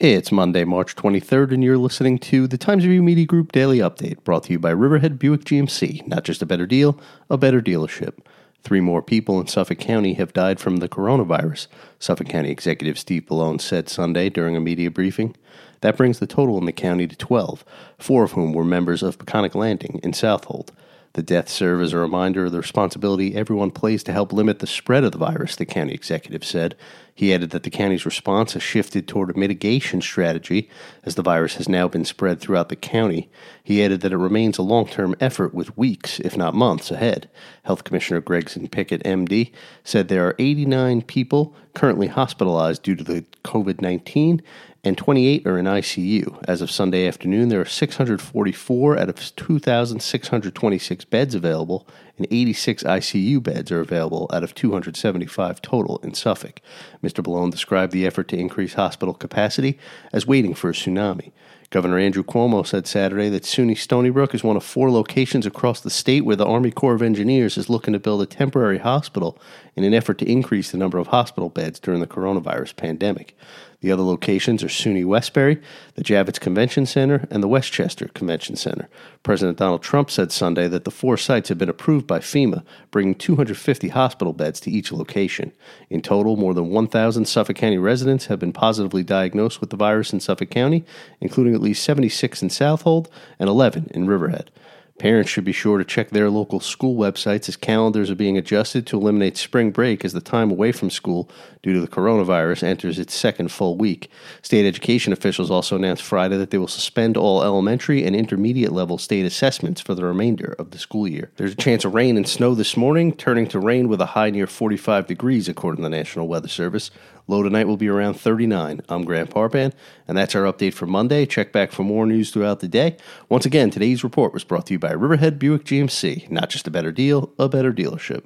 It's Monday, March 23rd, and you're listening to the Times Review Media Group Daily Update, brought to you by Riverhead Buick GMC. Not just a better deal, a better dealership. Three more people in Suffolk County have died from the coronavirus, Suffolk County Executive Steve Bellone said Sunday during a media briefing. That brings the total in the county to 12, four of whom were members of Peconic Landing in Southold. The deaths serve as a reminder of the responsibility everyone plays to help limit the spread of the virus, the county executive said. He added that the county's response has shifted toward a mitigation strategy as the virus has now been spread throughout the county. He added that it remains a long term effort with weeks, if not months, ahead. Health Commissioner Gregson Pigott, MD, said there are 89 people currently hospitalized due to the COVID 19 and 28 are in ICU. As of Sunday afternoon, there are 644 out of 2,626 beds available, and 86 ICU beds are available out of 275 total in Suffolk. Mr. Bellone described the effort to increase hospital capacity as waiting for a tsunami. Governor Andrew Cuomo said Saturday that SUNY Stony Brook is one of four locations across the state where the Army Corps of Engineers is looking to build a temporary hospital in an effort to increase the number of hospital beds during the coronavirus pandemic. The other locations are SUNY Westbury, the Javits Convention Center, and the Westchester Convention Center. President Donald Trump said Sunday that the four sites have been approved by FEMA, bringing 250 hospital beds to each location. In total, more than 1,000 Suffolk County residents have been positively diagnosed with the virus in Suffolk County, including at least 76 in Southold and 11 in Riverhead. Parents should be sure to check their local school websites as calendars are being adjusted to eliminate spring break as the time away from school due to the coronavirus enters its second full week. State education officials also announced Friday that they will suspend all elementary and intermediate level state assessments for the remainder of the school year. There's a chance of rain and snow this morning, turning to rain with a high near 45 degrees, according to the National Weather Service. Low tonight will be around 39. I'm Grant Parpan, and that's our update for Monday. Check back for more news throughout the day. Once again, today's report was brought to you by Riverhead Buick GMC. Not just a better deal, a better dealership.